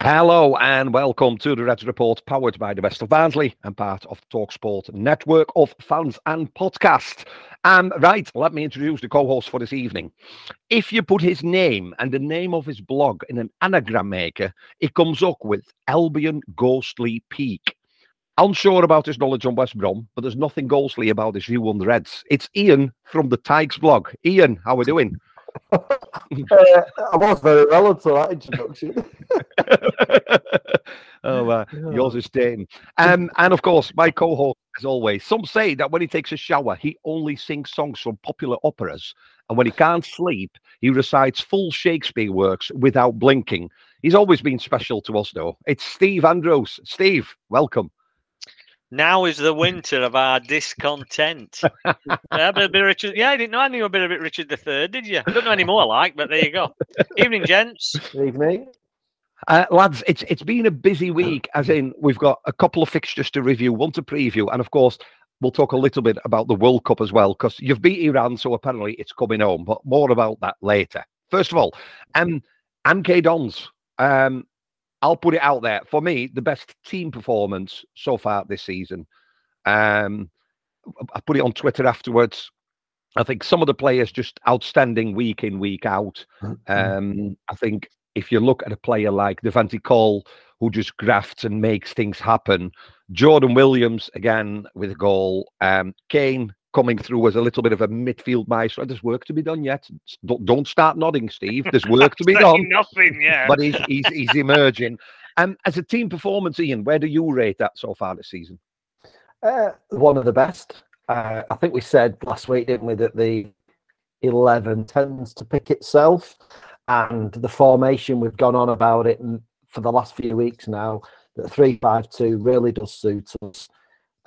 Hello and welcome to the Reds Report, powered by the Best of Barnsley and part of the Talksport network of fans and podcasts. Um, right, let me introduce the co-host for this evening. If you put his name and the name of his blog in an anagram maker, it comes up with Albion Ghostly Peak. Unsure about his knowledge on West Brom, but there's nothing ghostly about his view on the Reds. It's Ian from the Tigers blog. Ian, how are we doing? uh, I was very well until that introduction. oh, uh, yours is staying. Um, and of course, my co-host, as always. Some say that when he takes a shower, he only sings songs from popular operas, and when he can't sleep, he recites full Shakespeare works without blinking. He's always been special to us, though. It's Steve Andrews. Steve, welcome. Now is the winter of our discontent. yeah, a bit of Richard. Yeah, I didn't know I knew a bit of it Richard III, did you? I don't know any more like, but there you go. Evening, gents. Evening. Uh, lads, it's it's been a busy week, as in we've got a couple of fixtures to review, one to preview, and of course we'll talk a little bit about the World Cup as well, because you've beat Iran, so apparently it's coming home. But more about that later. First of all, um, MK Dons. Um, I'll put it out there. For me, the best team performance so far this season. Um, I put it on Twitter afterwards. I think some of the players just outstanding week in, week out. Um, I think if you look at a player like Devante Cole, who just grafts and makes things happen, Jordan Williams again with a goal, um, Kane coming through as a little bit of a midfield maestro. There's work to be done yet. Don't, don't start nodding, Steve. There's work to be done. Nothing, yeah. But he's, he's, he's emerging. Um, as a team performance, Ian, where do you rate that so far this season? Uh, one of the best. Uh, I think we said last week, didn't we, that the 11 tends to pick itself. And the formation, we've gone on about it for the last few weeks now, that 3 5 2 really does suit us.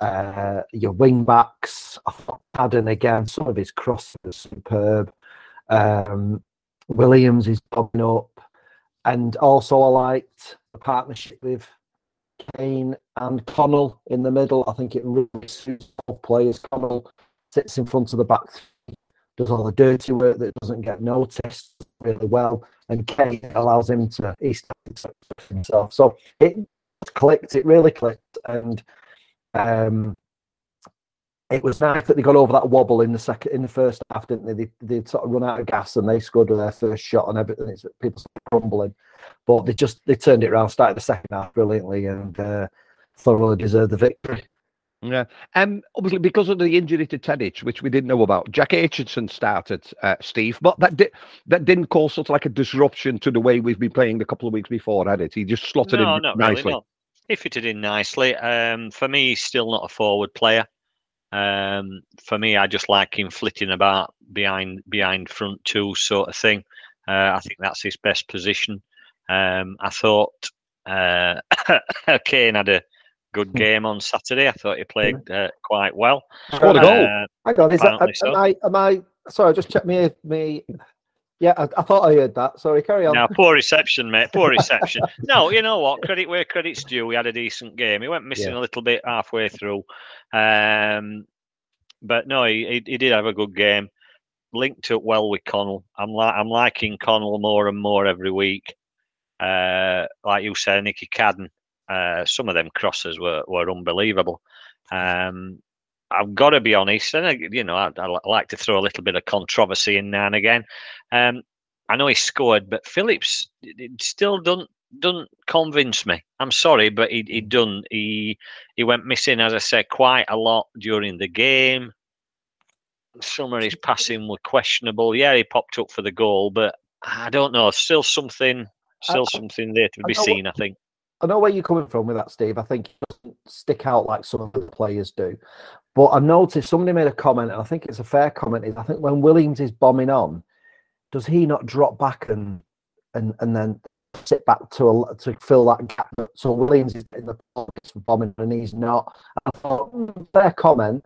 Uh, your wing backs, I thought Cadden again, some of his crosses are superb. Um, Williams is popping up. And also, I liked the partnership with Kane and Connell in the middle. I think it really suits both players. Connell sits in front of the back, does all the dirty work that doesn't get noticed really well, and Kane allows him to east himself. So it clicked. It really clicked, and um, it was nice that they got over that wobble in the second, in the first half, didn't they? They, they sort of run out of gas and they scored with their first shot and everything. It's people crumbling, but they just they turned it around, started the second half brilliantly, and uh, thoroughly deserved the victory. Yeah, um, obviously because of the injury to Tedic, which we didn't know about, Jack Aitchison started, uh, Steve, but that did that didn't cause sort of like a disruption to the way we've been playing the couple of weeks before, had it? He just slotted no, in not nicely. Really, no. He fitted in nicely. Um, for me, he's still not a forward player. Um, for me, I just like him flitting about behind behind front two sort of thing. Uh, I think that's his best position. Um, I thought uh, Kane had a good game on Saturday. I thought he played uh, quite well. Scored a goal. Uh, Hang on, is that, am, so. am I am I sorry, just check me. Me. Yeah, I, I, thought I heard that. Sorry, carry on. Now, poor reception, mate. Poor reception. no, you know what? Credit where credit's due. We had a decent game. He went missing yeah. a little bit halfway through, um, but no, he, he did have a good game. Linked up well with Connell. I'm like I'm liking Connell more and more every week. Uh, like you said, Nicky Cadden. Uh, some of them crosses were were unbelievable. Um, I've got to be honest, and I, you know, I, I, like to throw a little bit of controversy in now and again. Um, I know he scored, but Phillips still doesn't doesn't convince me. I'm sorry, but he he done he he went missing, as I said, quite a lot during the game. Some of his passing were questionable. Yeah, he popped up for the goal, but I don't know. Still something, still I, something there to be seen. I think. I know where you're coming from with that, Steve. I think he doesn't stick out like some of the players do. But I noticed somebody made a comment, and I think it's a fair comment. Is I think when Williams is bombing on, does he not drop back and and and then sit back to a, to fill that gap? So Williams is in the pockets for bombing, and he's not. I thought mm, fair comment,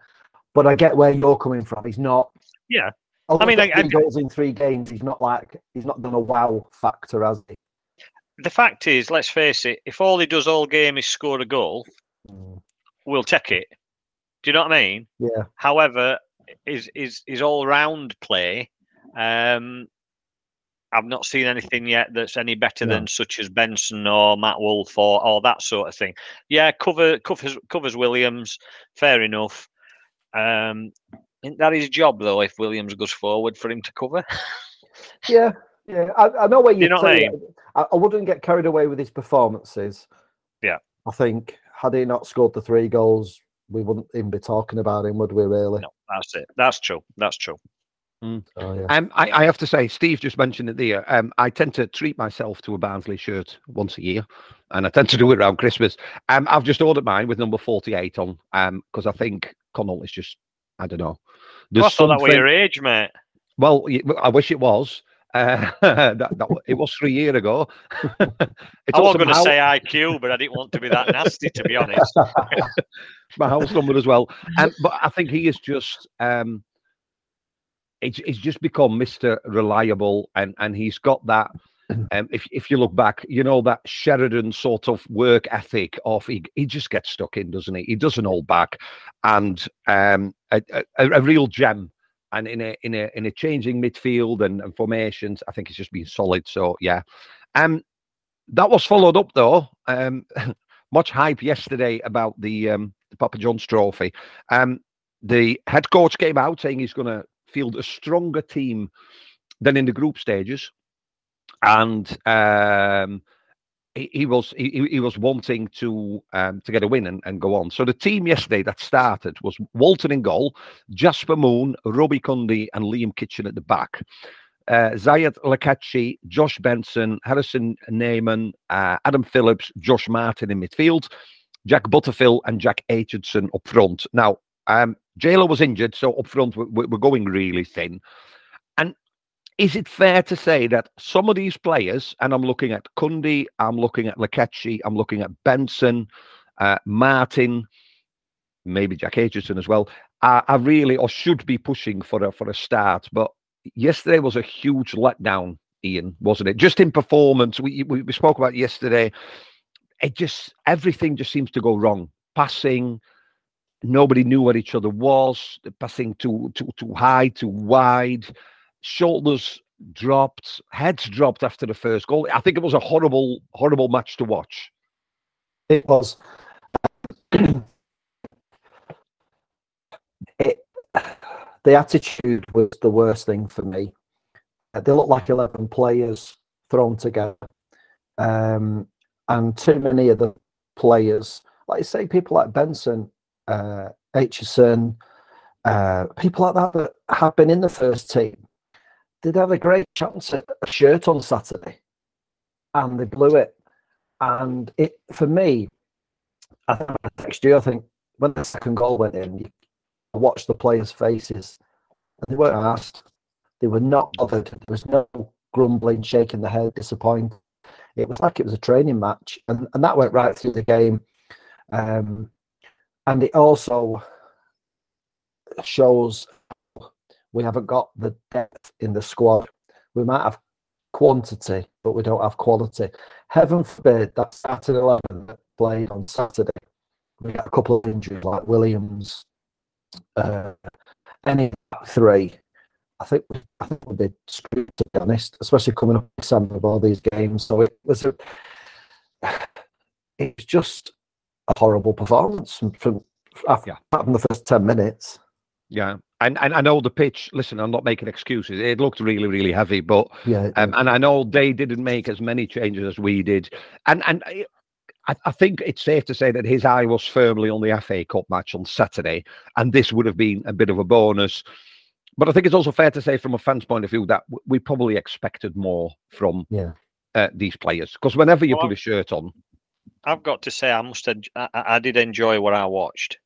but I get where you're coming from. He's not. Yeah. I mean, I, goals in three games. He's not like he's not done a wow factor, has he? The fact is, let's face it. If all he does all game is score a goal, mm. we'll take it. Do you know what I mean? Yeah. However, his his his all round play, um, I've not seen anything yet that's any better no. than such as Benson or Matt Wolf or or that sort of thing. Yeah, cover covers covers Williams, fair enough. Um, isn't that his job though? If Williams goes forward for him to cover. yeah, yeah, I, I know where you're you know what I, mean? I, I wouldn't get carried away with his performances. Yeah, I think had he not scored the three goals, we wouldn't even be talking about him, would we? Really? No, that's it. That's true. That's true. Mm. Oh, yeah. um, I, I, have to say, Steve just mentioned it there. Um, I tend to treat myself to a Barnsley shirt once a year, and I tend to do it around Christmas. Um, I've just ordered mine with number forty-eight on, um, because I think Connell is just, I don't know. There's I thought that was your age, mate. Well, I wish it was. Uh, that, that, it was three years ago. I was going to say IQ, but I didn't want to be that nasty, to be honest. my house number as well. Um, but I think he is just um, it's, it's just become Mr. Reliable, and and he's got that. Um, if if you look back, you know that Sheridan sort of work ethic of he, he just gets stuck in, doesn't he? He doesn't hold back, and um, a, a, a real gem and in a in a in a changing midfield and, and formations, I think it's just been solid. So yeah, um, that was followed up though. Um, much hype yesterday about the um the Papa John's Trophy. Um, the head coach came out saying he's going to field a stronger team than in the group stages, and um he, was he, he was wanting to um, to get a win and, and go on. So the team yesterday that started was Walton in goal, Jasper Moon, Robbie Cundy, and Liam Kitchen at the back. Uh, Zayed Lakachi, Josh Benson, Harrison Neyman, uh, Adam Phillips, Josh Martin in midfield, Jack Butterfield, and Jack Aitchison up front. Now, um, was injured, so up front we're, we're going really thin. Is it fair to say that some of these players, and I'm looking at Cundy, I'm looking at Lakechi, I'm looking at Benson, uh, Martin, maybe Jack Aitchison as well, are, are, really or should be pushing for a for a start. But yesterday was a huge letdown, Ian, wasn't it? Just in performance, we we, we spoke about yesterday. It just everything just seems to go wrong. Passing, nobody knew where each other was. Passing too too too high, too wide shoulders dropped, heads dropped after the first goal. I think it was a horrible, horrible match to watch. It was. it, the attitude was the worst thing for me. Uh, they looked like 11 players thrown together. Um, and too many of the players, like I say, people like Benson, uh, uh, people like that that have been in the first team they'd have a great chance at a shirt on Saturday, and they blew it. And it for me, I text you. I think when the second goal went in, I watched the players' faces, and they weren't asked. They were not bothered. There was no grumbling, shaking the head, disappointed. It was like it was a training match, and, and that went right through the game. Um, and it also shows we haven't got the depth in the squad. We might have quantity, but we don't have quality. Heaven forbid that starting 11 that played on Saturday, we get a couple of injuries like Williams, uh, any three. I think I think we'd be screwed to be honest, especially coming up December of all these games. So it was a, it's just a horrible performance from, from after Yeah. from the first ten minutes. Yeah, and and I know the pitch. Listen, I'm not making excuses. It looked really, really heavy, but Yeah, um, and I know they didn't make as many changes as we did, and and I- I, I think it's safe to say that his eye was firmly on the FA Cup match on Saturday, and this would have been a bit of a bonus. But I think it's also fair to say, from a fan's point of view, that we probably expected more from Yeah. uh, these players because whenever you Well, put a shirt on, I've got to say, I must. en- I, I I did enjoy what I watched,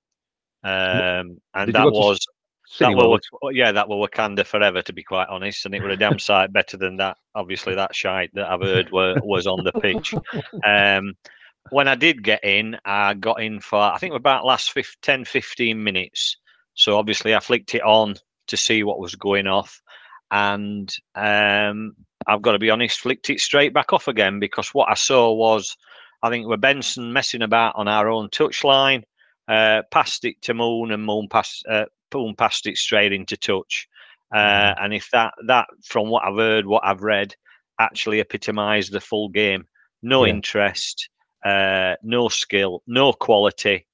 um, and that was that were, yeah, that were Wakanda forever, to be quite honest, and it were a damn sight better than that. Obviously, that shite that I've heard were, was on the pitch. Um, when I did get in, I got in for I think about last 15, 10, 15 minutes. So obviously, I flicked it on to see what was going off, and um, I've got to be honest, flicked it straight back off again because what I saw was, I think, we're Benson messing about on our own touchline, uh, passed it to Moon, and Moon passed uh, Moon passed it straight into touch. Uh, and if that that from what I've heard, what I've read, actually epitomised the full game. No Yeah. interest, uh, no skill, no quality,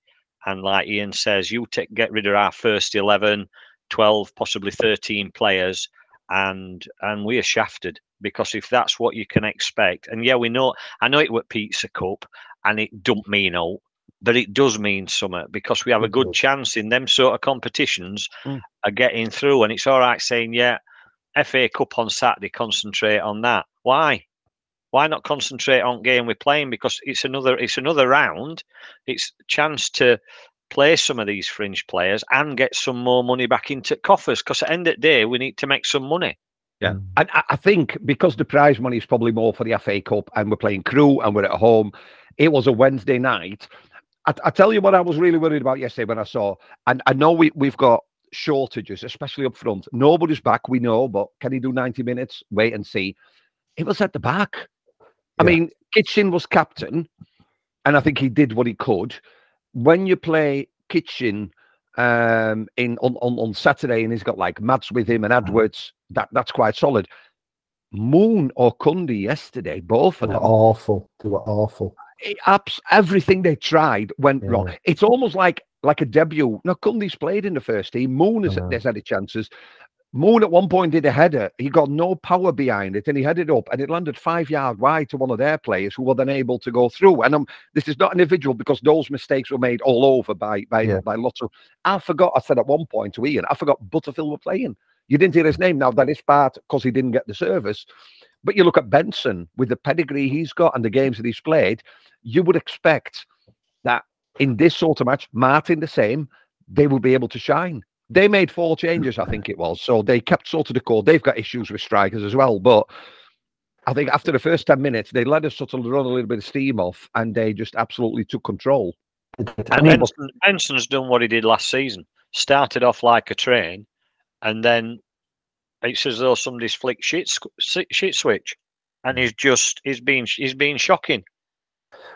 and like Ian says, you take, get rid of our first 11, 12, possibly 13 players, and and we are shafted because if that's what you can expect, and yeah, we know, I know it was Pizza Cup, and it don't mean out, but it does mean something because we have a good chance in them sort of competitions Mm. of getting through, and it's all right saying, yeah, FA Cup on Saturday, concentrate on that. Why? Why not concentrate on game we're playing? Because it's another it's another round. It's a chance to play some of these fringe players and get some more money back into coffers. Because at the end of the day, we need to make some money. Yeah, and I, I think because the prize money is probably more for the FA Cup, and we're playing Crewe, and we're at home. It was a Wednesday night. I, I tell you what, I was really worried about yesterday when I saw, and I know we we've got shortages, especially up front. Nobody's back, we know, but can he do ninety minutes? Wait and see. It was at the back. I mean, Kitchen was captain, and I think he did what he could. When you play Kitchen um in on, on on Saturday and he's got like Mads with him and Edwards, that that's quite solid. Moon or Cundy yesterday, both They of were them, awful. They were awful. It, abs- everything they tried went wrong. It's almost like like a debut. Now Cundy's played in the first team. Moon has, has had his chances. Moon at one point did a header. He got no power behind it, and he headed up, and it landed five yard wide to one of their players, who were then able to go through. And um, this is not individual because those mistakes were made all over by by Yeah. by lots of. I forgot. I said at one point to Ian, I forgot Butterfield were playing. You didn't hear his name. Now that is part because he didn't get the service. But you look at Benson with the pedigree he's got and the games that he's played, you would expect that in this sort of match, Martin the same, they will be able to shine. They made four changes, I mm. think it was. So they kept sort of the core. They've got issues with strikers as well. But I think after the first 10 minutes, they let us sort of run a little bit of steam off and they just absolutely took control. And I Benson, Benson's done what he did last season. Started off like a train, and then it's as though somebody's flicked shit shit switch, and he's just he's been he's been shocking.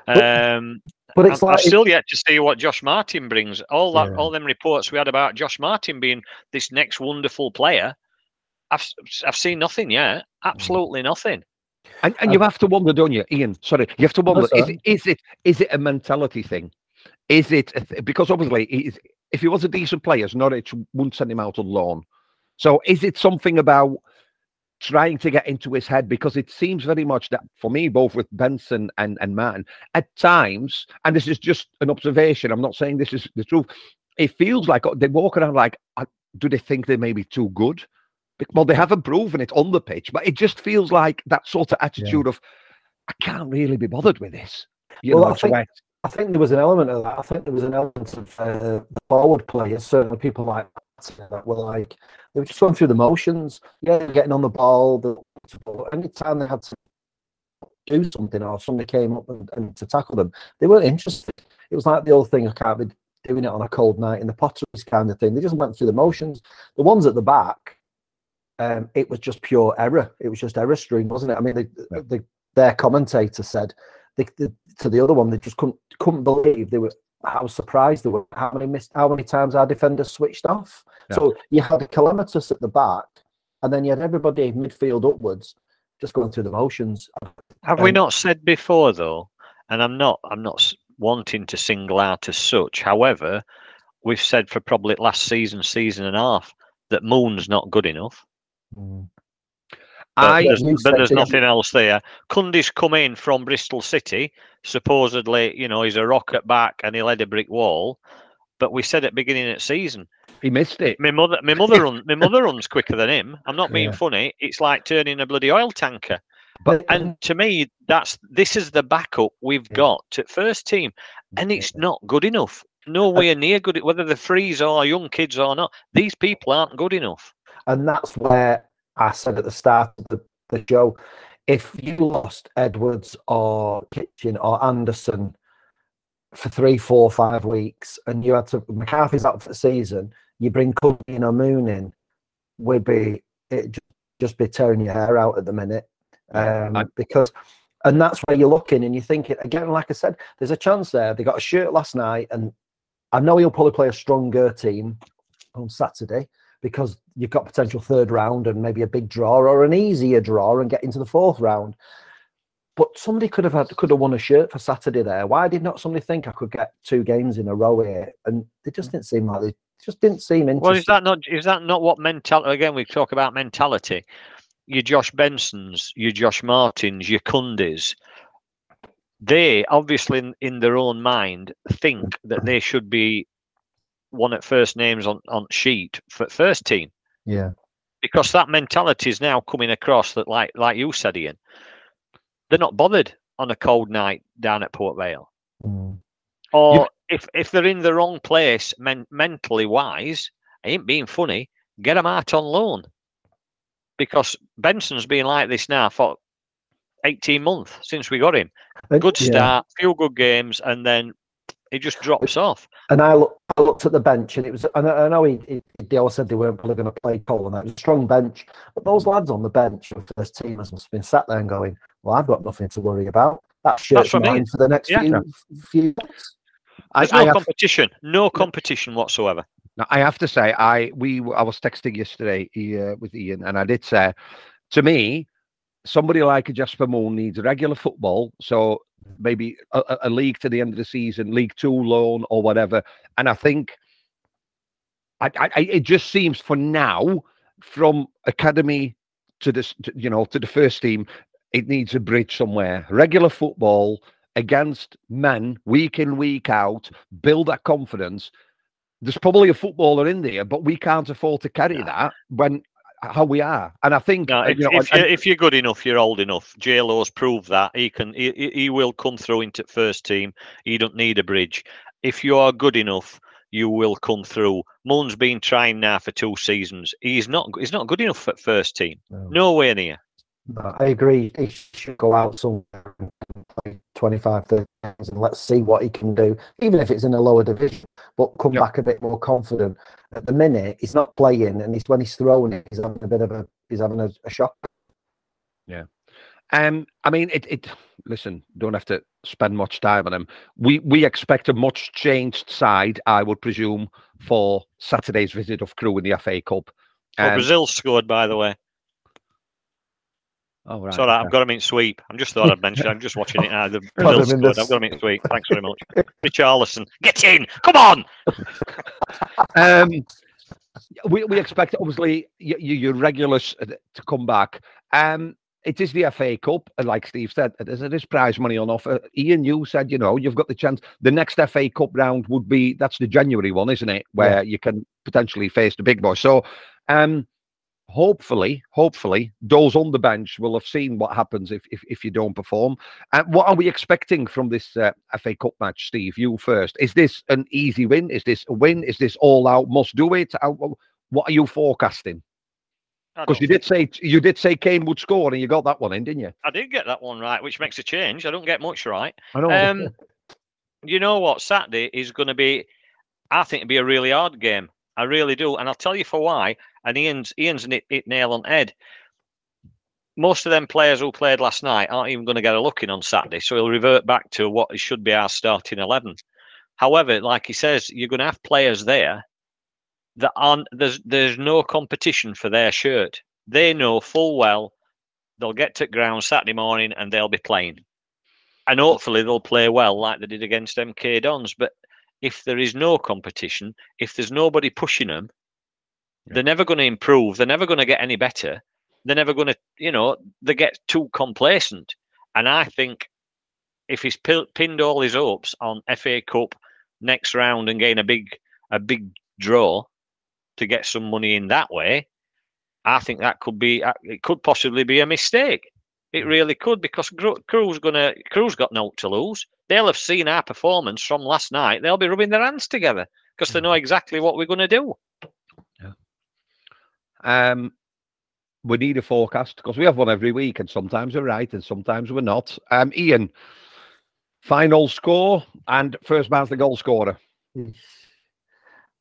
But- Um, but it's I've, like I've still yet to see what Josh Martin brings. All that, Yeah. all them reports we had about Josh Martin being this next wonderful player. I've I've seen nothing yet. Absolutely nothing. And, and you have to wonder, don't you, Ian? Sorry, you have to wonder: That's is it, is it is it a mentality thing? Is it a th- because obviously, if he was a decent player, Norwich wouldn't send him out on loan. So, is it something about trying to get into his head? Because it seems very much that for me, both with Benson and and Martin, at times, and this is just an observation. I'm not saying this is the truth. It feels like uh, they walk around like, do they think they may be too good? Well, they haven't proven it on the pitch, but it just feels like that sort of attitude of, I can't really be bothered with this. You Well, know, I think- I- think there was an element of that. I think there was an element of uh, the forward players, certainly people like Martin, that were like they were just going through the motions. Yeah, getting on the ball. The, anytime they had to do something or somebody came up and, and to tackle them, they weren't interested. It was like the old thing. I can't be doing it on a cold night in the Potteries kind of thing. They just went through the motions. The ones at the back, um, it was just pure error. It was just error stream, wasn't it? I mean, the, their commentator said they, the, to the other one they just couldn't couldn't believe they were how surprised they were how many missed how many times our defenders switched off. Yeah. So you had a calamitous at the back, and then you had everybody midfield upwards just going through the motions. Have um, we not said before though? And I'm not I'm not wanting to single out as such. However, we've said for probably last season, season and a half, that Moon's not good enough. Mm. But there's, but there's nothing else there. Cundish come in from Bristol City. Supposedly, you know, he's a rocket back and he'll head a brick wall. But we said at beginning of the season, he missed it. My mother, my mother, run, my mother runs quicker than him. I'm not being yeah. funny. It's like turning a bloody oil tanker. But and to me, that's this is the backup we've got at first team, and it's not good enough. Nowhere near good. Whether the frees or young kids or not, these people aren't good enough. And that's where I said at the start of the, the show, if you lost Edwards or Kitchen or Anderson for three, four, five weeks, and you had to McCarthy's out for the season, you bring Cundish or Moon in, would be it just be tearing your hair out at the minute, um, I, because. And that's where you're looking and you're thinking again, like I said, there's a chance there. They got a shirt last night, and I know he'll probably play a stronger team on Saturday because you've got potential third round and maybe a big draw or an easier draw and get into the fourth round. But somebody could have had could have won a shirt for Saturday there. Why did not somebody think I could get two games in a row here? And it just didn't seem like they just didn't seem interesting. Well, is that not is that not what mentality? Again, we talk about mentality. Your Josh Bensons, your Josh Martins, your Cundys, they obviously in, in their own mind think that they should be one at first names on, on sheet for first team. Yeah. Because that mentality is now coming across that like like you said, Ian, they're not bothered on a cold night down at Port Vale. Mm. Or you... if if they're in the wrong place men- mentally wise, I ain't being funny, get them out on loan. Because Benson's been like this now for 18 months since we got him. Good start, yeah. few good games, and then he just drops off. And I, look, I looked at the bench, and it was. I know, I know he, he, they all said they weren't probably going to play Cole, and that was a strong bench. But those lads on the bench for this team must have been sat there and going, "Well, I've got nothing to worry about. That shirt's mine I mean. for the next yeah. few few months." There's I, no I competition, have, no competition whatsoever. Now, I have to say, I we I was texting yesterday uh, with Ian, and I did say, to me, somebody like a Jasper Moon needs regular football. So maybe a, a, league to the end of the season, League Two loan or whatever. And I think I, I, it just seems for now, from academy to this, you know, to the first team, it needs a bridge somewhere. Regular football against men, week in, week out, build that confidence. There's probably a footballer in there, but we can't afford to carry that when how we are. And I think no, uh, if, you know, if, you're, if, you're, good enough, you're old enough. Jalo's proved that he can. He, he will come through into first team. He don't need a bridge. If you are good enough, you will come through. Moon's been trying now for two seasons. He's not. He's not good enough for first team. No. Nowhere near. I agree. He should go out somewhere and play 25, 30 games and let's see what he can do, even if it's in a lower division, but come yep. back a bit more confident. At the minute, he's not playing, and he's when he's throwing it, he's having a bit of a he's having a, a shock. Yeah. Um, I mean, it, it. Listen, don't have to spend much time on him. We we expect a much changed side, I would presume, for Saturday's visit of Crewe in the FA Cup. Um, oh, Brazil scored, by the way. Oh, right. Sorry, I've got him in sweep. I'm just thought I'd mention. I'm just watching it now. The Bill's good. I've got him in sweep. Thanks very much, Richarlison. Get in. Come on. um, we we expect obviously your, your regulars uh, to come back. Um, it is the FA Cup, and like Steve said, there's, there's prize money on offer. Ian, you said, you know, you've got the chance. The next FA Cup round would be that's the January one, isn't it? Where yeah. you can potentially face the big boys. So, um, hopefully, hopefully, those on the bench will have seen what happens if if, if you don't perform. And what are we expecting from this uh, FA Cup match, Steve? You first. Is this an easy win? Is this a win? Is this all out? Must do it? what are you forecasting? Because you did say you did say Kane would score, and you got that one in, didn't you? I did get that one right, which makes a change. I don't get much right. I know. Um, you know what? Saturday is going to be. I think it'll be a really hard game. I really do, and I'll tell you for why. And Ian's Ian's nail on head. Most of them players who played last night aren't even going to get a look in on Saturday, so he'll revert back to what should be our starting eleven. However, like he says, you're going to have players there that aren't there's there's no competition for their shirt. They know full well they'll get to ground Saturday morning and they'll be playing. And hopefully they'll play well like they did against MK Dons. But if there is no competition, if there's nobody pushing them, yeah. they're never going to improve. They're never going to get any better. They're never going to, you know, they get too complacent. And I think if he's pinned all his hopes on FA Cup next round and gain a big a big draw to get some money in that way, I think that could be uh, it could possibly be a mistake. It hmm. really could because Crewe's gonna Crewe's got no to lose. They'll have seen our performance from last night. They'll be rubbing their hands together because they know hmm. exactly what we're going to do. Yeah. Um, we need a forecast because we have one every week, and sometimes we're right and sometimes we're not. Um, Ian, final score and first man's the goal scorer.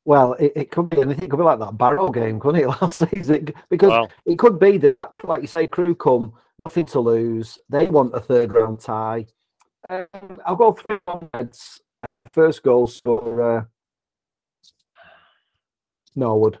Well, it, it could be anything. It could be like that Barrow game, couldn't it, last season? Because well, it could be that, like you say, Crewe come, nothing to lose. They want a third round tie. Um, I'll go three heads. First goals for uh, Norwood.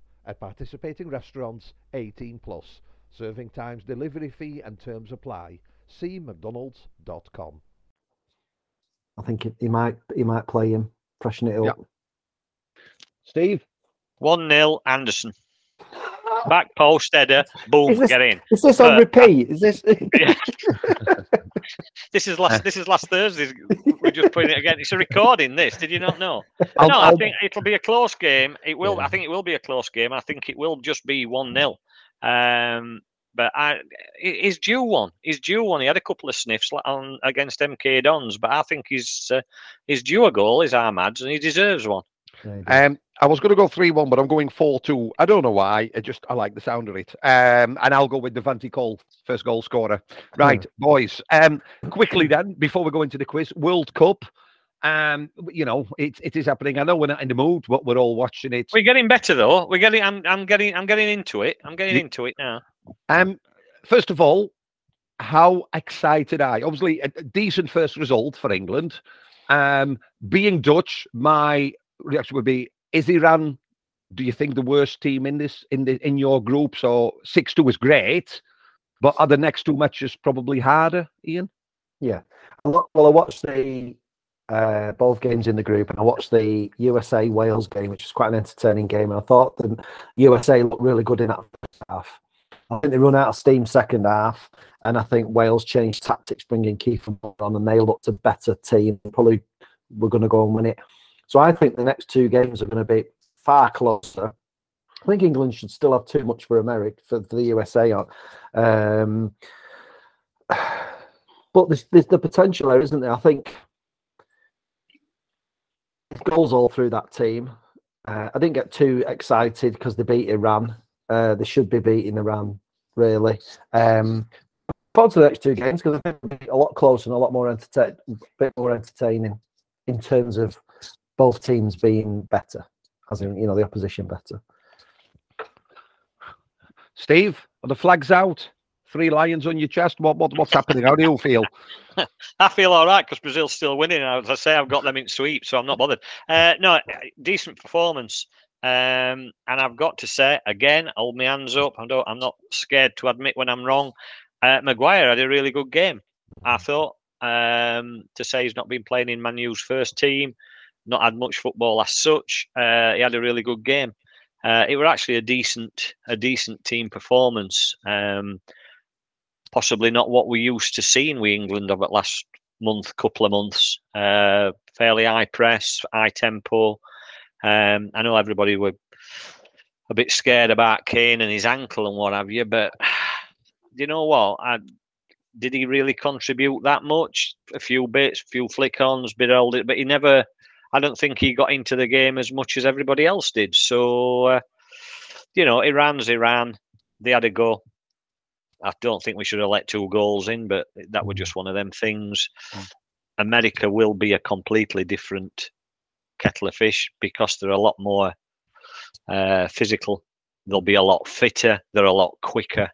at participating restaurants 18 plus. Serving times, delivery fee and terms apply. See mcdonalds.com. I think he might he might play him, freshen it up. Yep. Steve? 1 0 Anderson. Back post header, boom, this, get in. Is this on uh, repeat? Is this This is last this is last Thursday. We're just putting it again. It's a recording, this. Did you not know? I'll, no, I'll, I think it'll be a close game. It will yeah. I think it will be a close game. I think it will just be one 0 um, but I, he's due one. He's due one. He had a couple of sniffs on against MK Dons, but I think he's uh, he's due a goal. Is Armads, and he deserves one. Um, I was going to go 3 1, but I'm going 4 2. I don't know why. I just I like the sound of it. Um, and I'll go with Devante Cole, first goal scorer. Right, yeah. boys. Um, quickly then, before we go into the quiz, World Cup. Um, you know, it, it is happening. I know we're not in the mood, but we're all watching it. We're getting better though. We're getting I'm I'm getting I'm getting into it. I'm getting into it now. Um first of all, how excited I obviously a decent first result for England. Um, being Dutch, my reaction would be: Is Iran? Do you think the worst team in this in the in your group? So six two is great, but are the next two matches probably harder, Ian? Yeah. Well, I watched the uh, both games in the group, and I watched the USA Wales game, which was quite an entertaining game. And I thought the USA looked really good in that first half. I think they run out of steam second half, and I think Wales changed tactics, bringing Kieffer on, and they looked a better team. Probably were going to go and win it. So I think the next two games are going to be far closer. I think England should still have too much for America for, for the USA. Um, but there's, there's the potential there, isn't there? I think it goals all through that team. Uh, I didn't get too excited because they beat Iran. Uh, they should be beating Iran, really. Um, forward to the next two games because I think it'll be a lot closer and a lot more entertain, bit more entertaining in terms of both teams being better, as in you know the opposition better. Steve, are the flags out? Three lions on your chest. What, what what's happening? How do you feel? I feel all right because Brazil's still winning. As I say, I've got them in sweep, so I'm not bothered. Uh, no, decent performance. Um, and I've got to say again, hold my hands up. I don't, I'm not scared to admit when I'm wrong. Uh, Maguire had a really good game. I thought um, to say he's not been playing in Manu's first team, not had much football as such. Uh, he had a really good game. Uh, it was actually a decent, a decent team performance. Um, possibly not what we used to seeing with England over the last month, couple of months. Uh, fairly high press, high tempo. Um, I know everybody were a bit scared about Kane and his ankle and what have you, but you know what? I, did he really contribute that much? A few bits, a few flick-ons, bit older, but he never. I don't think he got into the game as much as everybody else did. So, uh, you know, Iran's Iran. They had a go. I don't think we should have let two goals in, but that was just one of them things. America will be a completely different kettle of fish because they're a lot more uh, physical. They'll be a lot fitter. They're a lot quicker.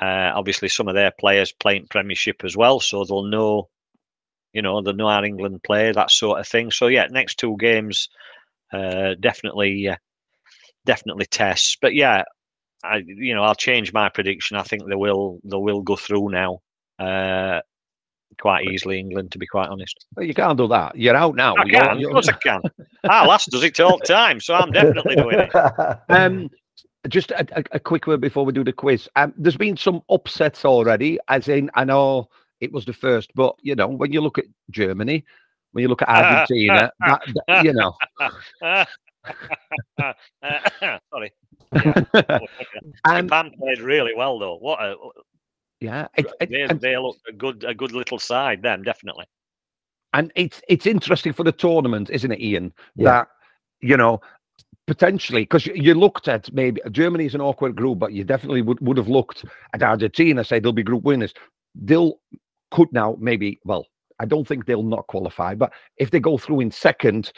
Uh, obviously, some of their players playing Premiership as well, so they'll know, you know, know how England play that sort of thing. So yeah, next two games, uh, definitely, uh, definitely tests. But yeah, I, you know, I'll change my prediction. I think they will, they will go through now. Uh, quite easily, England, to be quite honest. Well, you can't do that. You're out now. I can, you're- of course I can. Our last does it all the time, so I'm definitely doing it. Um, just a, a, a quick word before we do the quiz. Um, there's been some upsets already, as in I know it was the first, but you know when you look at Germany, when you look at Argentina, that, that- you know, Sorry. Um, Japan played really well though. What a yeah, it, it- they, and, they look a good a good little side. Them definitely. and it's it's interesting for the tournament, isn't it, Ian? Yeah. That you know potentially because you looked at maybe Germany's an awkward group, but you definitely would, would have looked at Argentina, say they'll be group winners. They'll could now maybe well, I don't think they'll not qualify, but if they go through in second,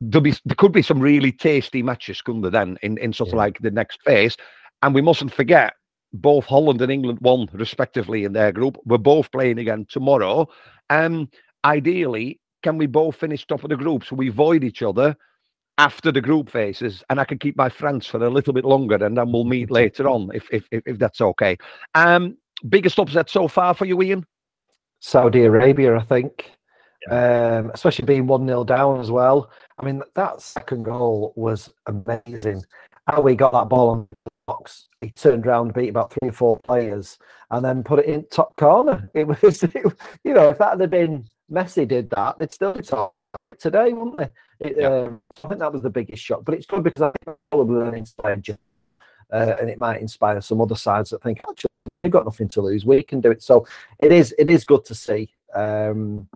there'll be there could be some really tasty matches, couldn't there? Then in in sort of like the next phase, and we mustn't forget both Holland and England won respectively in their group. We're both playing again tomorrow. Um, ideally, can we both finish top of the group so we avoid each other after the group phases, and I can keep my France for a little bit longer, and then we'll meet later on if if if, if that's okay. Um, biggest upset so far for you, Ian? Saudi Arabia, I think, um, especially being 1 0 down as well. I mean, that second goal was amazing. How we got that ball on the box, he turned around, beat about three or four players, and then put it in top corner. It was, it, you know, if that had been Messi did that, they'd still be top today, wouldn't they? It, Yeah. um, I think that was the biggest shock, but it's good because I think probably an inspired. Uh, and it might inspire some other sides that think actually they've got nothing to lose. We can do it. So it is it is good to see, um,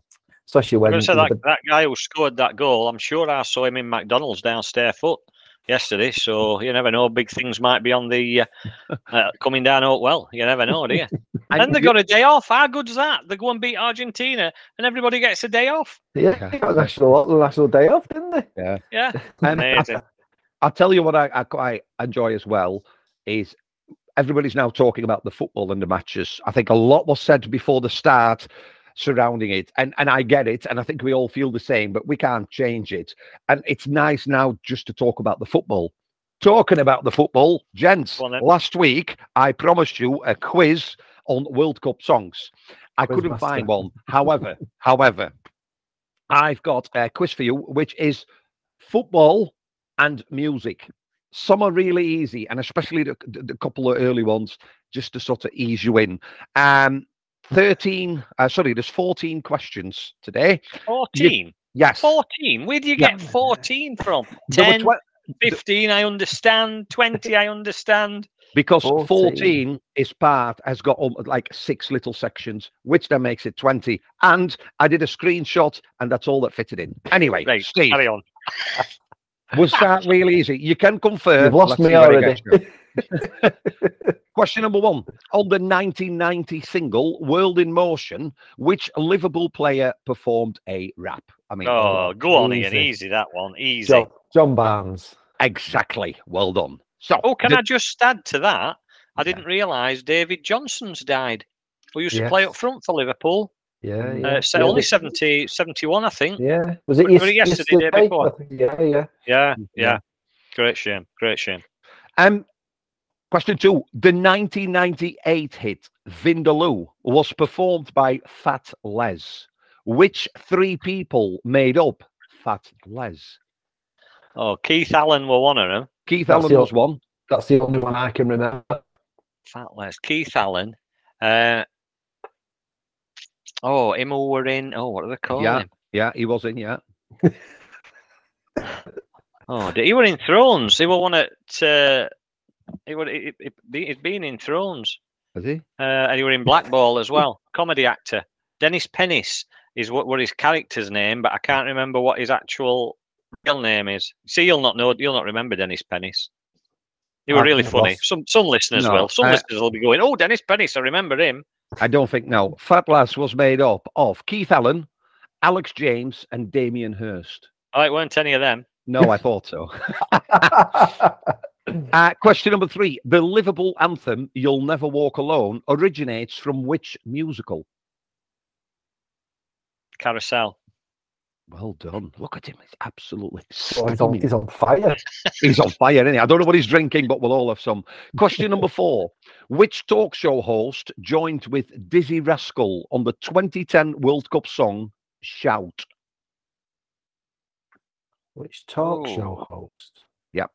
especially when going to say that, that guy who scored that goal. I'm sure I saw him in McDonald's downstairs foot yesterday. So you never know. Big things might be on the uh, uh, coming down. Oh well, you never know, do you? and they got a day off. How good's that? They go and beat Argentina, and everybody gets a day off. the, yeah, they got a national the national day off, didn't they? Yeah, Um, amazing. I'll tell you what I, I quite enjoy as well is everybody's now talking about the football and the matches. I think a lot was said before the start surrounding it, and and I get it, and I think we all feel the same, but we can't change it. And it's nice now just to talk about the football. Talking about the football, gents. Go. Last week I promised you a quiz on World Cup songs. I couldn't Quizmaster. find one. However, however, I've got a quiz for you, which is football and music. Some are really easy, and especially the, the, the couple of early ones, just to sort of ease you in. Um, 13, uh, sorry, there's 14 questions today. Fourteen. Yes. 14. Where do you Yeah. get 14 from? There 10, twe- 15, I understand. 20, I understand. because 14. 14 is part has got um, like six little sections, which then makes it 20. And I did a screenshot, and that's all that fitted in. Anyway, Right, Steve, carry on. was that really easy? You can confirm. You've lost Let's me see where it already. Question number one. On the 1990 single World in Motion, which Liverpool player performed a rap? I mean, oh, oh, go on, Ian. Easy. Easy, that one. Easy. John, John Barnes. exactly. Well done. So, Oh, can the- I just add to that? I didn't realise David Johnson's died. Who used to play up front for Liverpool. Yeah, yeah. Uh, so yeah, only the- 70, 71, I think. Yeah. Was it Was it yesterday, day before? Think, Yeah, yeah. Yeah, Yeah. yeah. Great shame. Great shame. Um, question two: The 1998 hit "Vindaloo" was performed by Fat Les. Which three people made up Fat Les? Oh, Keith Allen were one of them. Keith That's Allen the was one. That's the only one I can remember. Fat Les. Keith Allen. Uh, oh, him who were in. Oh, what are they called? Yeah. him? Yeah, he was in. Yeah, Oh, he were in Thrones. He were one at. Uh, he were. He, he, he- he'd been in Thrones. was he? Uh, and he were in Blackball as well. Comedy actor. Dennis Pennis is what, what his character's name, but I can't remember what his actual real name is. See, you'll not know. You'll not remember Dennis Pennis. He were really funny. Some some listeners No, will. Some uh, listeners will be going, "Oh, Dennis Pennis, I remember him." I don't think no. Fat Les was made up of Keith Allen, Alex James, and Damien Hirst. Oh, it weren't any of them. No, I thought so. Uh, question number three. The Liverpool anthem, You'll Never Walk Alone, originates from which musical? Carousel. Well done. Look at him. He's absolutely Oh, he's, on, he's on fire. He's on fire, isn't he? I don't know what he's drinking, but we'll all have some. Question number four. Which talk show host joined with Dizzee Rascal on the 2010 World Cup song Shout? Which talk Oh. show host? Yeah.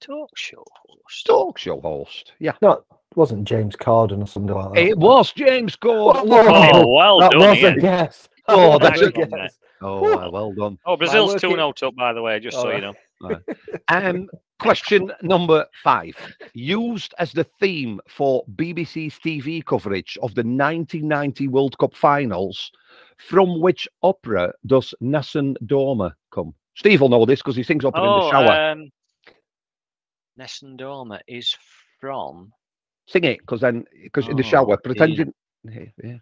Talk show host. Talk show host. Yeah. No, it wasn't James Corden or something like that. It was James Gordon. Whoa, Look at him. Oh, well that done. was Ian. Oh, a guess. Oh, that's was a- guess. Oh, uh, well done. Oh, Brazil's 2 0 up, by the way, just so you Alright. know. Um, question number five. Used as the theme for BBC's TV coverage of the 1990 World Cup finals, from which opera does Nessun Dorma come? Steve will know this because he sings opera in the Oh, shower. um, Nessun Dorma is from. Sing it, because then, because in the Oh, shower, yeah. pretend you. Yeah,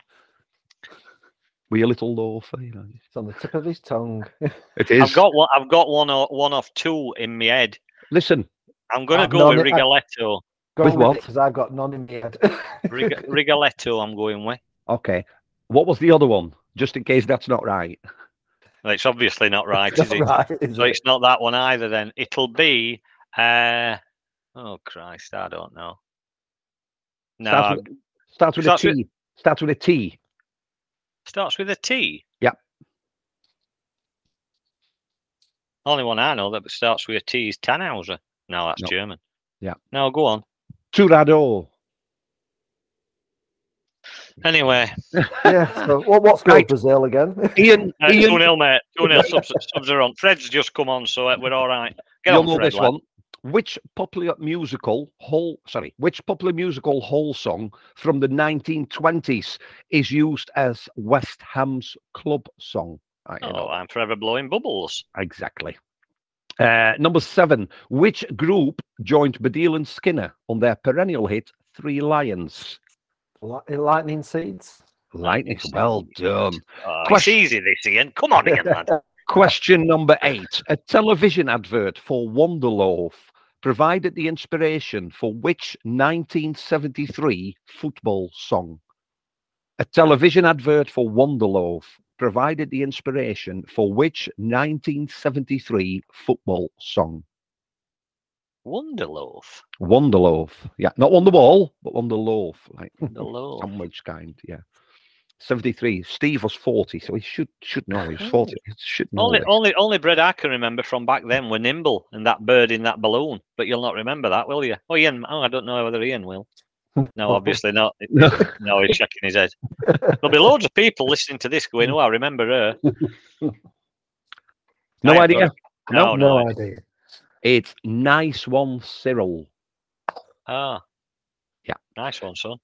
yeah. With your little loafer, you know. It's on the tip of his tongue. It is. I've got one. I've got one. o- One off two in my head. Listen, I'm going to I've go with none- I- Rigoletto. Go With with what? Because I've got none in my head. Rig- Rigoletto. I'm going with. okay. What was the other one? Just in case that's not right. Well, it's obviously not right, That's is it? right, is So it? it's not that one either. Then it'll be. Uh, oh Christ! I don't know. No, Starts with, starts with a starts with- Starts with a T. starts with a T. Yep. Only one I know that starts with a T is Tannhauser. No, that's No. German. Yeah. No, go on. Turandot. Anyway, yeah. So what, what's Right. right. Brazil again? Ian, uh, Ian, 2 0, mate. 2 0 subs, subs are on. Fred's just come on, so uh, we're all right. Get you'll on, know Fred. this lad. one. Which popular musical whole sorry, which popular musical whole song from the 1920s is used as West Ham's club song? I Oh, know, I'm forever blowing bubbles. exactly. Uh, number seven. Which group joined Baddiel and Skinner on their perennial hit Three Lions? Lightning seeds. Lightning. Well done. Oh, it's Question- easy, this, Ian. Come on, Ian, lad. Question number eight. A television advert for Wonderloaf provided the inspiration for which 1973 football song? A television advert for Wonderloaf provided the inspiration for which 1973 football song? Wonderloaf. Wonderloaf. Yeah, not Wonderwall, but Wonderloaf, like Wonderloaf. sandwich kind. Yeah. 73. Steve was 40, so he should should know. He was 40. He should know. Only, only, only bread I can remember from back then were Nimble and that bird in that balloon. But you'll not remember that, will you? Oh, Ian. Oh, I don't know whether Ian will. No, obviously not. No. No, he's shaking his head. There'll be loads of people listening to this going, "Oh, I remember her." No I idea. No, no no. idea. It's nice one, Cyril. Ah, Yeah. nice one, son.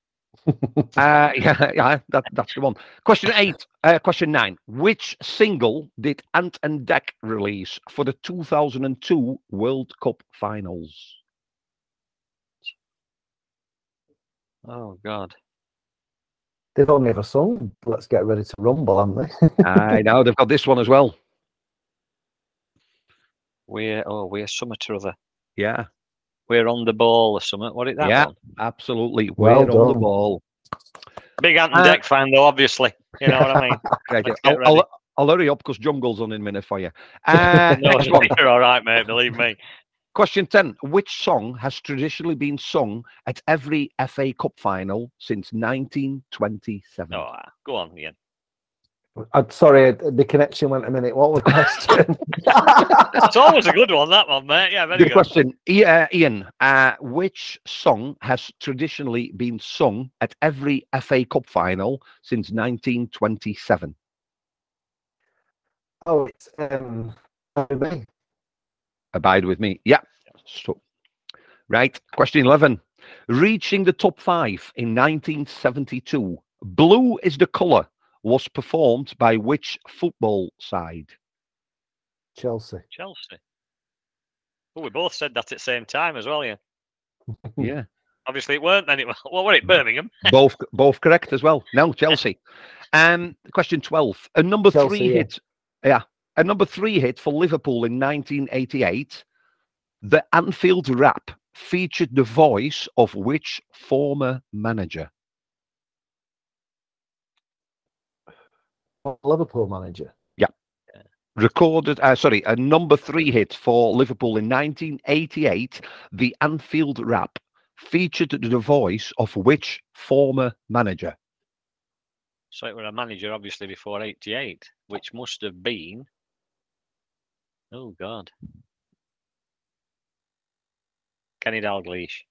Uh, yeah, yeah, that, that's the one. Question eight. Uh, question nine. Which single did Ant and Dec release for the 2002 World Cup Finals? Oh God. They've only ever sung Let's Get Ready to Rumble, haven't they? I know they've got this one as well. We're oh, we're something or other. Yeah, We're on the ball or something. What it that Yeah. one? absolutely. Well We're on the ball. Big Ant and Uh, Dec fan though, obviously. You know what I mean? Right, Let's I'll, I'll. I'll hurry up because Jungle's on in a minute for you. Uh, no, you're all right, mate. Believe me. Question 10. Which song has traditionally been sung at every FA Cup final since 1927? Oh, go on, Ian. I'm sorry, the connection went a minute. What was the question? It's always a good one, that one, mate. Yeah, very Good good. question. I- uh, Ian, uh, which song has traditionally been sung at every FA Cup final since 1927? oh, it's um, Abide With me. Abide with me. Yeah. So, right. Question 11. Reaching the top five in 1972, Blue is the colour was performed by which football side? Chelsea. Chelsea. Well, we both said that at the same time as well, yeah. Yeah. Obviously, it weren't then. It, what were it? Birmingham. both both correct as well. No, Chelsea. Um, question twelve. A number Chelsea, three yeah. hit. Yeah, a number three hit for Liverpool in 1988. The Anfield rap featured the voice of which former manager? Liverpool manager. Yeah. Recorded, uh, sorry, a number three hit for Liverpool in 1988. The Anfield rap featured the voice of which former manager? So it were a manager, obviously, before 88, which must have been. Oh, God. Kenny Dalglish.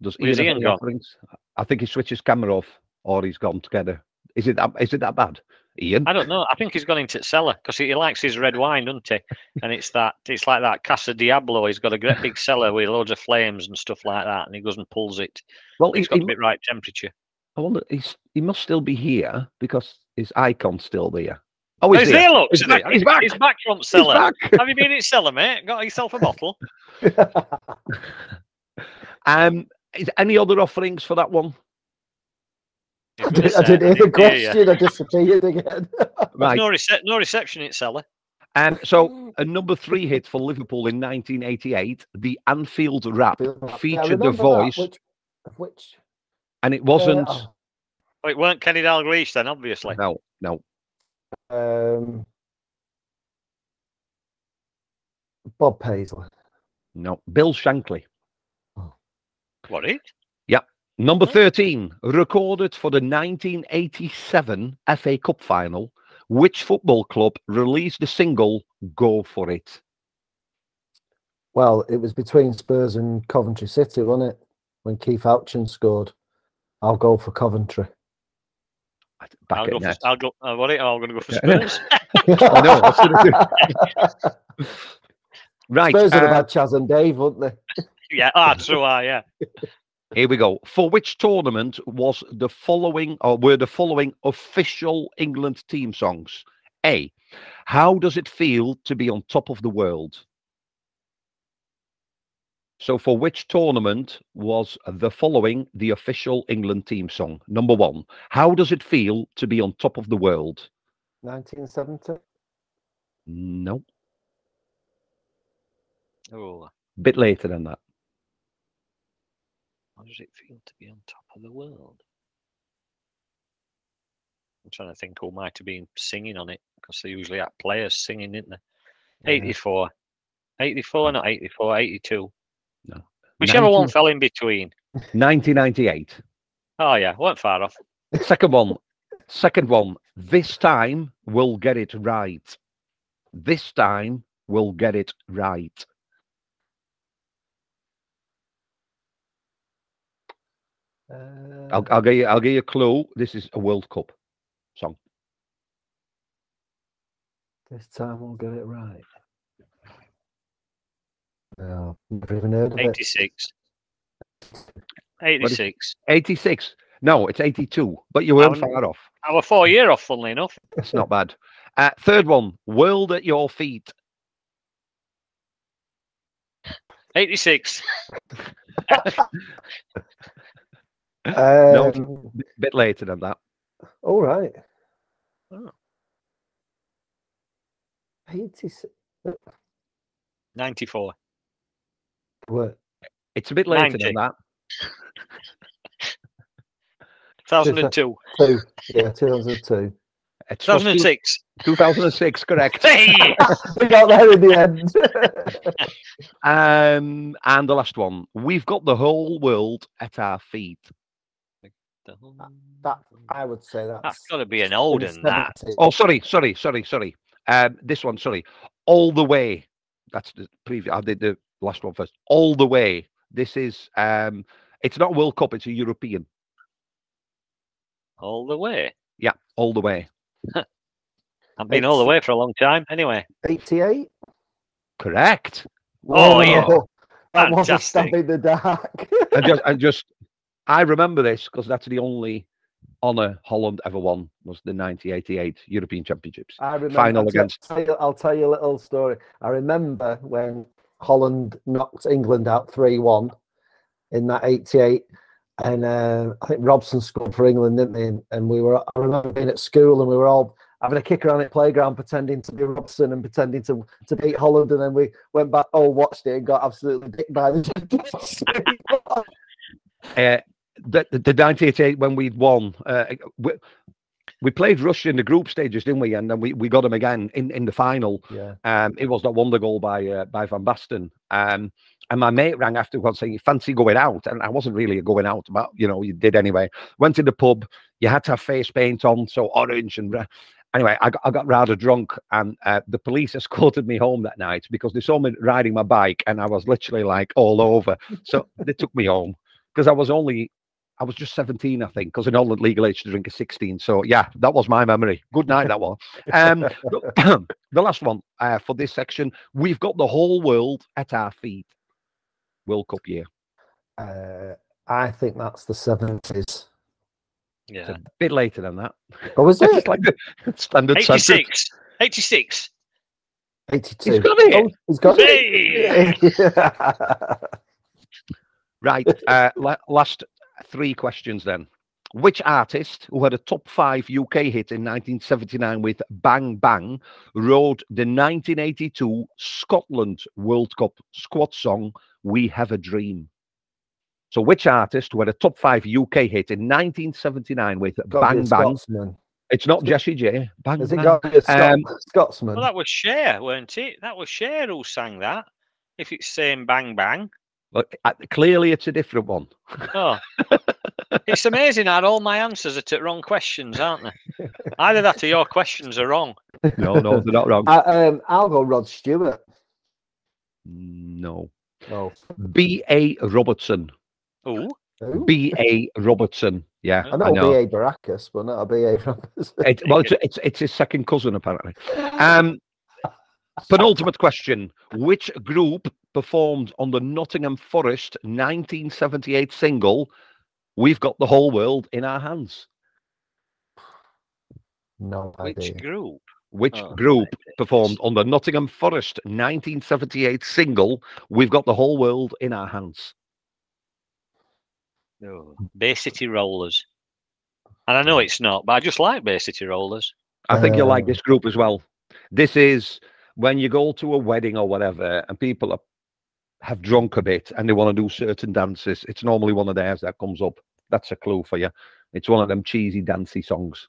Does Where's Ian have Ian gone? I think he switched his camera off, or he's gone together. Is it that? Is it that bad, Ian? I don't know. I think he's gone into the cellar because he, he likes his red wine, doesn't he? And it's that it's like that Casa Diablo. He's got a great big cellar with loads of flames and stuff like that, and he goes and pulls it. Well, he's, got he, to be right temperature. I wonder. He's he must still be here because his icon's still there. Oh, he's, he's here. here, look. He's back. He's back. He's back from cellar. back. Have you been in cellar, mate? Got yourself a bottle? Um, is any other offerings for that one? I, did, I didn't hear the question. I disappeared again. Right. No, rece- no reception in cellar. Um, so a number three hit for Liverpool in 1988, the Anfield rap Yeah, featured the remember that. voice, Which, which and it wasn't. uh, Oh, it weren't Kenny Dalglish then, obviously. no, no. um, Bob Paisley. No, Bill Shankly. What it? Number 13, recorded for the 1987 FA Cup final. Which football club released the single Go For It? Well, it was between Spurs and Coventry City, wasn't it? When Keith Houchen scored. I'll go for Coventry. Back I'll go, for, net. I'll go. Uh, what? I'm going to go for Spurs. I know. I was right. Spurs would have uh, had Chas and Dave, wouldn't they? yeah, ah, true. Ah, yeah. Here we go. For which tournament was the following or were the following official England team songs? A. How does it feel to be on top of the world? So for which tournament was the following the official England team song? Number 1. How does it feel to be on top of the world? 1970. No. Oh, Bit later than that. How does it feel to be on top of the world? I'm trying to think who might have been singing on it because they usually have players singing, didn't they? 84. 84, not 84, 82. No. Whichever one fell in between. 1998. Oh, yeah, weren't far off. Second one. Second one. This time we'll get it right. This time we'll get it right. Uh, I'll, I'll give you. I'll give you a clue. This is a World Cup song. this time we'll get it right. No, never even heard of it. 86. 86. 86. No, it's 82. But you weren't far off. I was four year off, funnily enough. It's not bad. Uh, third one. World at your feet. 86. No, Um, a bit later than that. all right. Oh. 86. 94. What? It's a bit later 90. than that. 2002. Two. Yeah, 2002. It's 2006. 2006, correct. Hey! we got there in the end. Um, and the last one. We've got the whole world at our feet. That I would say that's, That's got to be an old in that. Oh, sorry, sorry, sorry, sorry. Um, this one, sorry. All the way. That's the previous. I did the last one first. All the way. This is. Um, it's not World Cup. It's a European. All the way. Yeah, all the way. I've been all the way for a long time. Anyway, 88. Correct. Oh, yeah. Whoa, That was a stab in the dark. and just, and just, I remember this because that's the only honour Holland ever won was the 1988 European Championships. I remember. Final I'll tell- against- Tell you, I'll tell you a little story. I remember when Holland knocked England out 3 1 in that 88. And uh, I think Robson scored for England, didn't they? And, and we were, I remember being at school and we were all having a kick around at playground, pretending to be Robson and pretending to, to beat Holland. And then we went back, all watched it and got absolutely dicked by the Uh, the, the, the 1988 when we'd won, uh, we, we played Russia in the group stages, didn't we? And then we, we got them again in, in the final. Yeah. Um, it was that wonder goal by uh, by Van Basten. Um, and my mate rang afterwards saying, "You fancy going out?" And I wasn't really going out, but you know, you did anyway. Went to the pub. You had to have face paint on, so orange and. Anyway, I got, I got rather drunk, and uh, the police escorted me home that night because they saw me riding my bike, and I was literally like all over. So they took me home because I was only, I was just 17, I think, because in Holland legal age to drink is 16. So yeah, that was my memory. Good night, that one. Um, the, the last one uh, for this section, we've got the whole world at our feet. World Cup year. Uh, I think that's the 70s. It's yeah. a bit later than that. Or was It's it? like the standard sentence. 86. 86. 82. He's got it. Oh, he's got Hey! it. Right. Uh, la- last three questions then. Which artist who had a top five UK hit in 1979 with Bang Bang wrote the 1982 Scotland World Cup squad song We Have a Dream? So, which artist who had a top five UK hit in 1979 with Gotta be a Bang Bang? Scotsman. It's not Jessie J. Bang Has it Bang. got a Scot- Um, Scotsman? Well, that was Cher, weren't it? That was Cher who sang that. If it's saying bang bang. But uh, clearly, it's a different one. Oh. it's amazing how all my answers are to wrong questions, aren't they? Either that or your questions are wrong. No, no, they're not wrong. Uh, um, I'll go Rod Stewart. No. Oh, B.A. Robertson. Ooh. B.A. Robertson. Yeah, I know, I know. B.A. Baracus, but not a B.A. Robertson. It, well, it's, it's it's his second cousin apparently. Um, penultimate question: Which group performed on the Nottingham Forest 1978 single "We've Got the Whole World in Our Hands"? no idea. Which group? Which Oh, group performed on the Nottingham Forest 1978 single "We've Got the Whole World in Our Hands"? Oh, Bay City Rollers. And I know it's not, but I just like Bay City Rollers. I think you'll like Um, this group as well. This is when you go to a wedding or whatever, and people are, have drunk a bit and they want to do certain dances. It's normally one of theirs that comes up. That's a clue for you. It's one of them cheesy, dancey songs.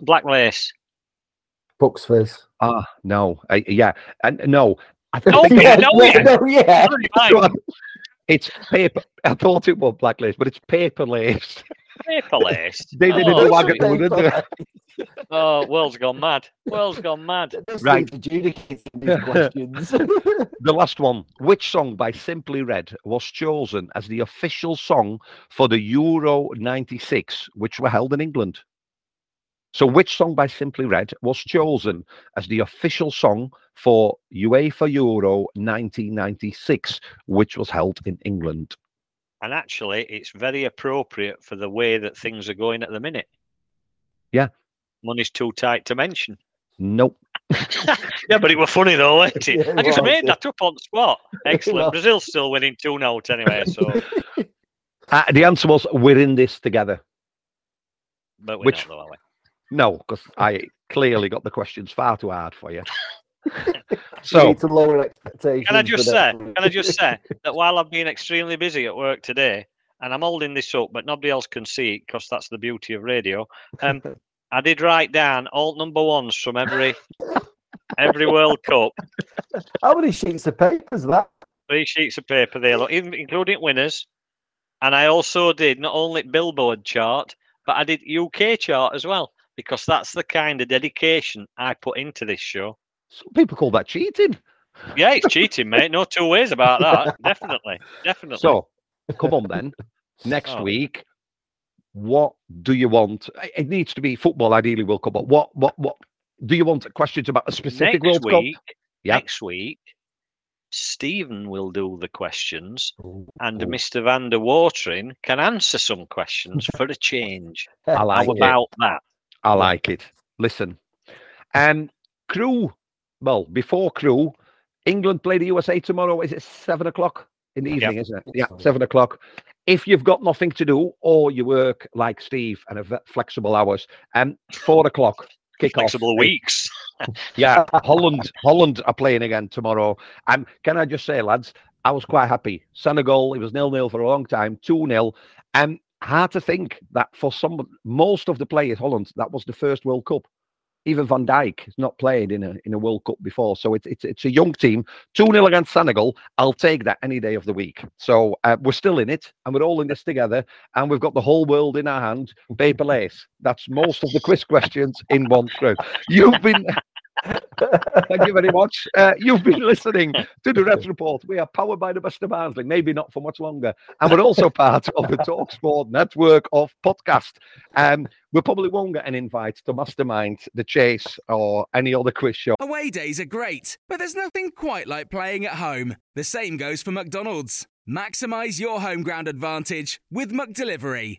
Black Lace. Bucks Fizz. Ah, no, I, yeah, and no, I think Oh, yeah, no, yeah. no, yeah. It's paper. I thought it was black lace, but it's paper lace. Paper Lace. They did Oh, a sorry. wagon, didn't they? Oh, world's gone mad. World's gone mad. Right. Adjudicating these questions. The last one. Which song by Simply Red was chosen as the official song for the Euro 96, which were held in England? So, which song by Simply Red was chosen as the official song for UEFA Euro 1996, which was held in England? And actually, it's very appropriate for the way that things are going at the minute. Yeah. Money's too tight to mention. Nope. yeah, but it was funny though, wasn't it? Yeah, it I just was, made yeah. that up on the spot. Excellent. was. Brazil's still winning 2 0 anyway, so Uh, the answer was we're in this together. but we're Which- not though, are we? No, because I clearly got the questions far too hard for you. so You so, need to lower expectations. Can I just say, can I just say that while I've been extremely busy at work today, and I'm holding this up, but nobody else can see it because that's the beauty of radio. Um, I did write down all number ones from every every World Cup. How many sheets of paper is that? Three sheets of paper there, look, even including winners. And I also did not only Billboard chart, but I did UK chart as well because that's the kind of dedication I put into this show. Some people call that cheating. Yeah, it's cheating, mate. No two ways about that. Definitely, definitely. So, come on then. Next Oh. week, what do you want? It needs to be football, ideally, World Cup. But what, what, what do you want? Questions about a specific next World Cup? week, Yeah. next week, Stephen will do the questions, and Ooh. Mr. Van der Watering can answer some questions for a change. I like How it. about that? I like it. Listen, um, Crewe. Well, before Crewe, England play the USA tomorrow. Is it seven o'clock in the evening? Isn't it? Yeah, seven o'clock. If you've got nothing to do, or you work like Steve and have flexible hours, and four o'clock kick Flexible off. weeks. Yeah, Holland. Holland are playing again tomorrow. And can I just say, lads, I was quite happy. Senegal, it was nil nil for a long time, two 0 And hard to think that for some, most of the players, Holland, that was the first World Cup. Even Van Dijk has not played in a in a World Cup before, so it's it's it's a young team. Two 0 against Senegal. I'll take that any day of the week. So uh, we're still in it, and we're all in this together, and we've got the whole world in our hand. Paper lace. That's most of the quiz questions in one through. You've been Thank you very much. Uh, you've been listening to the Reds Report. We are powered by the best of maybe not for much longer. And we're also part of the Talksport network of podcast. Um, we probably won't get an invite to Mastermind, The Chase, or any other quiz show. Away days are great, but there's nothing quite like playing at home. The same goes for McDonald's. Maximize your home ground advantage with McDelivery.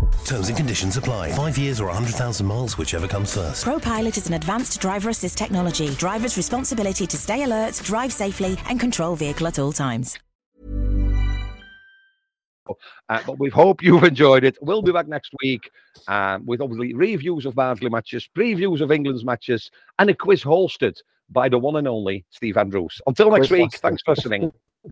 Terms and conditions apply. Five years or 100,000 miles, whichever comes first. ProPilot is an advanced driver assist technology. Driver's responsibility to stay alert, drive safely, and control vehicle at all times. Uh, but we hope you've enjoyed it. We'll be back next week um, with obviously reviews of Barnsley matches, previews of England's matches, and a quiz hosted by the one and only Steve Andrews. Until next Quiz week, master. thanks for listening.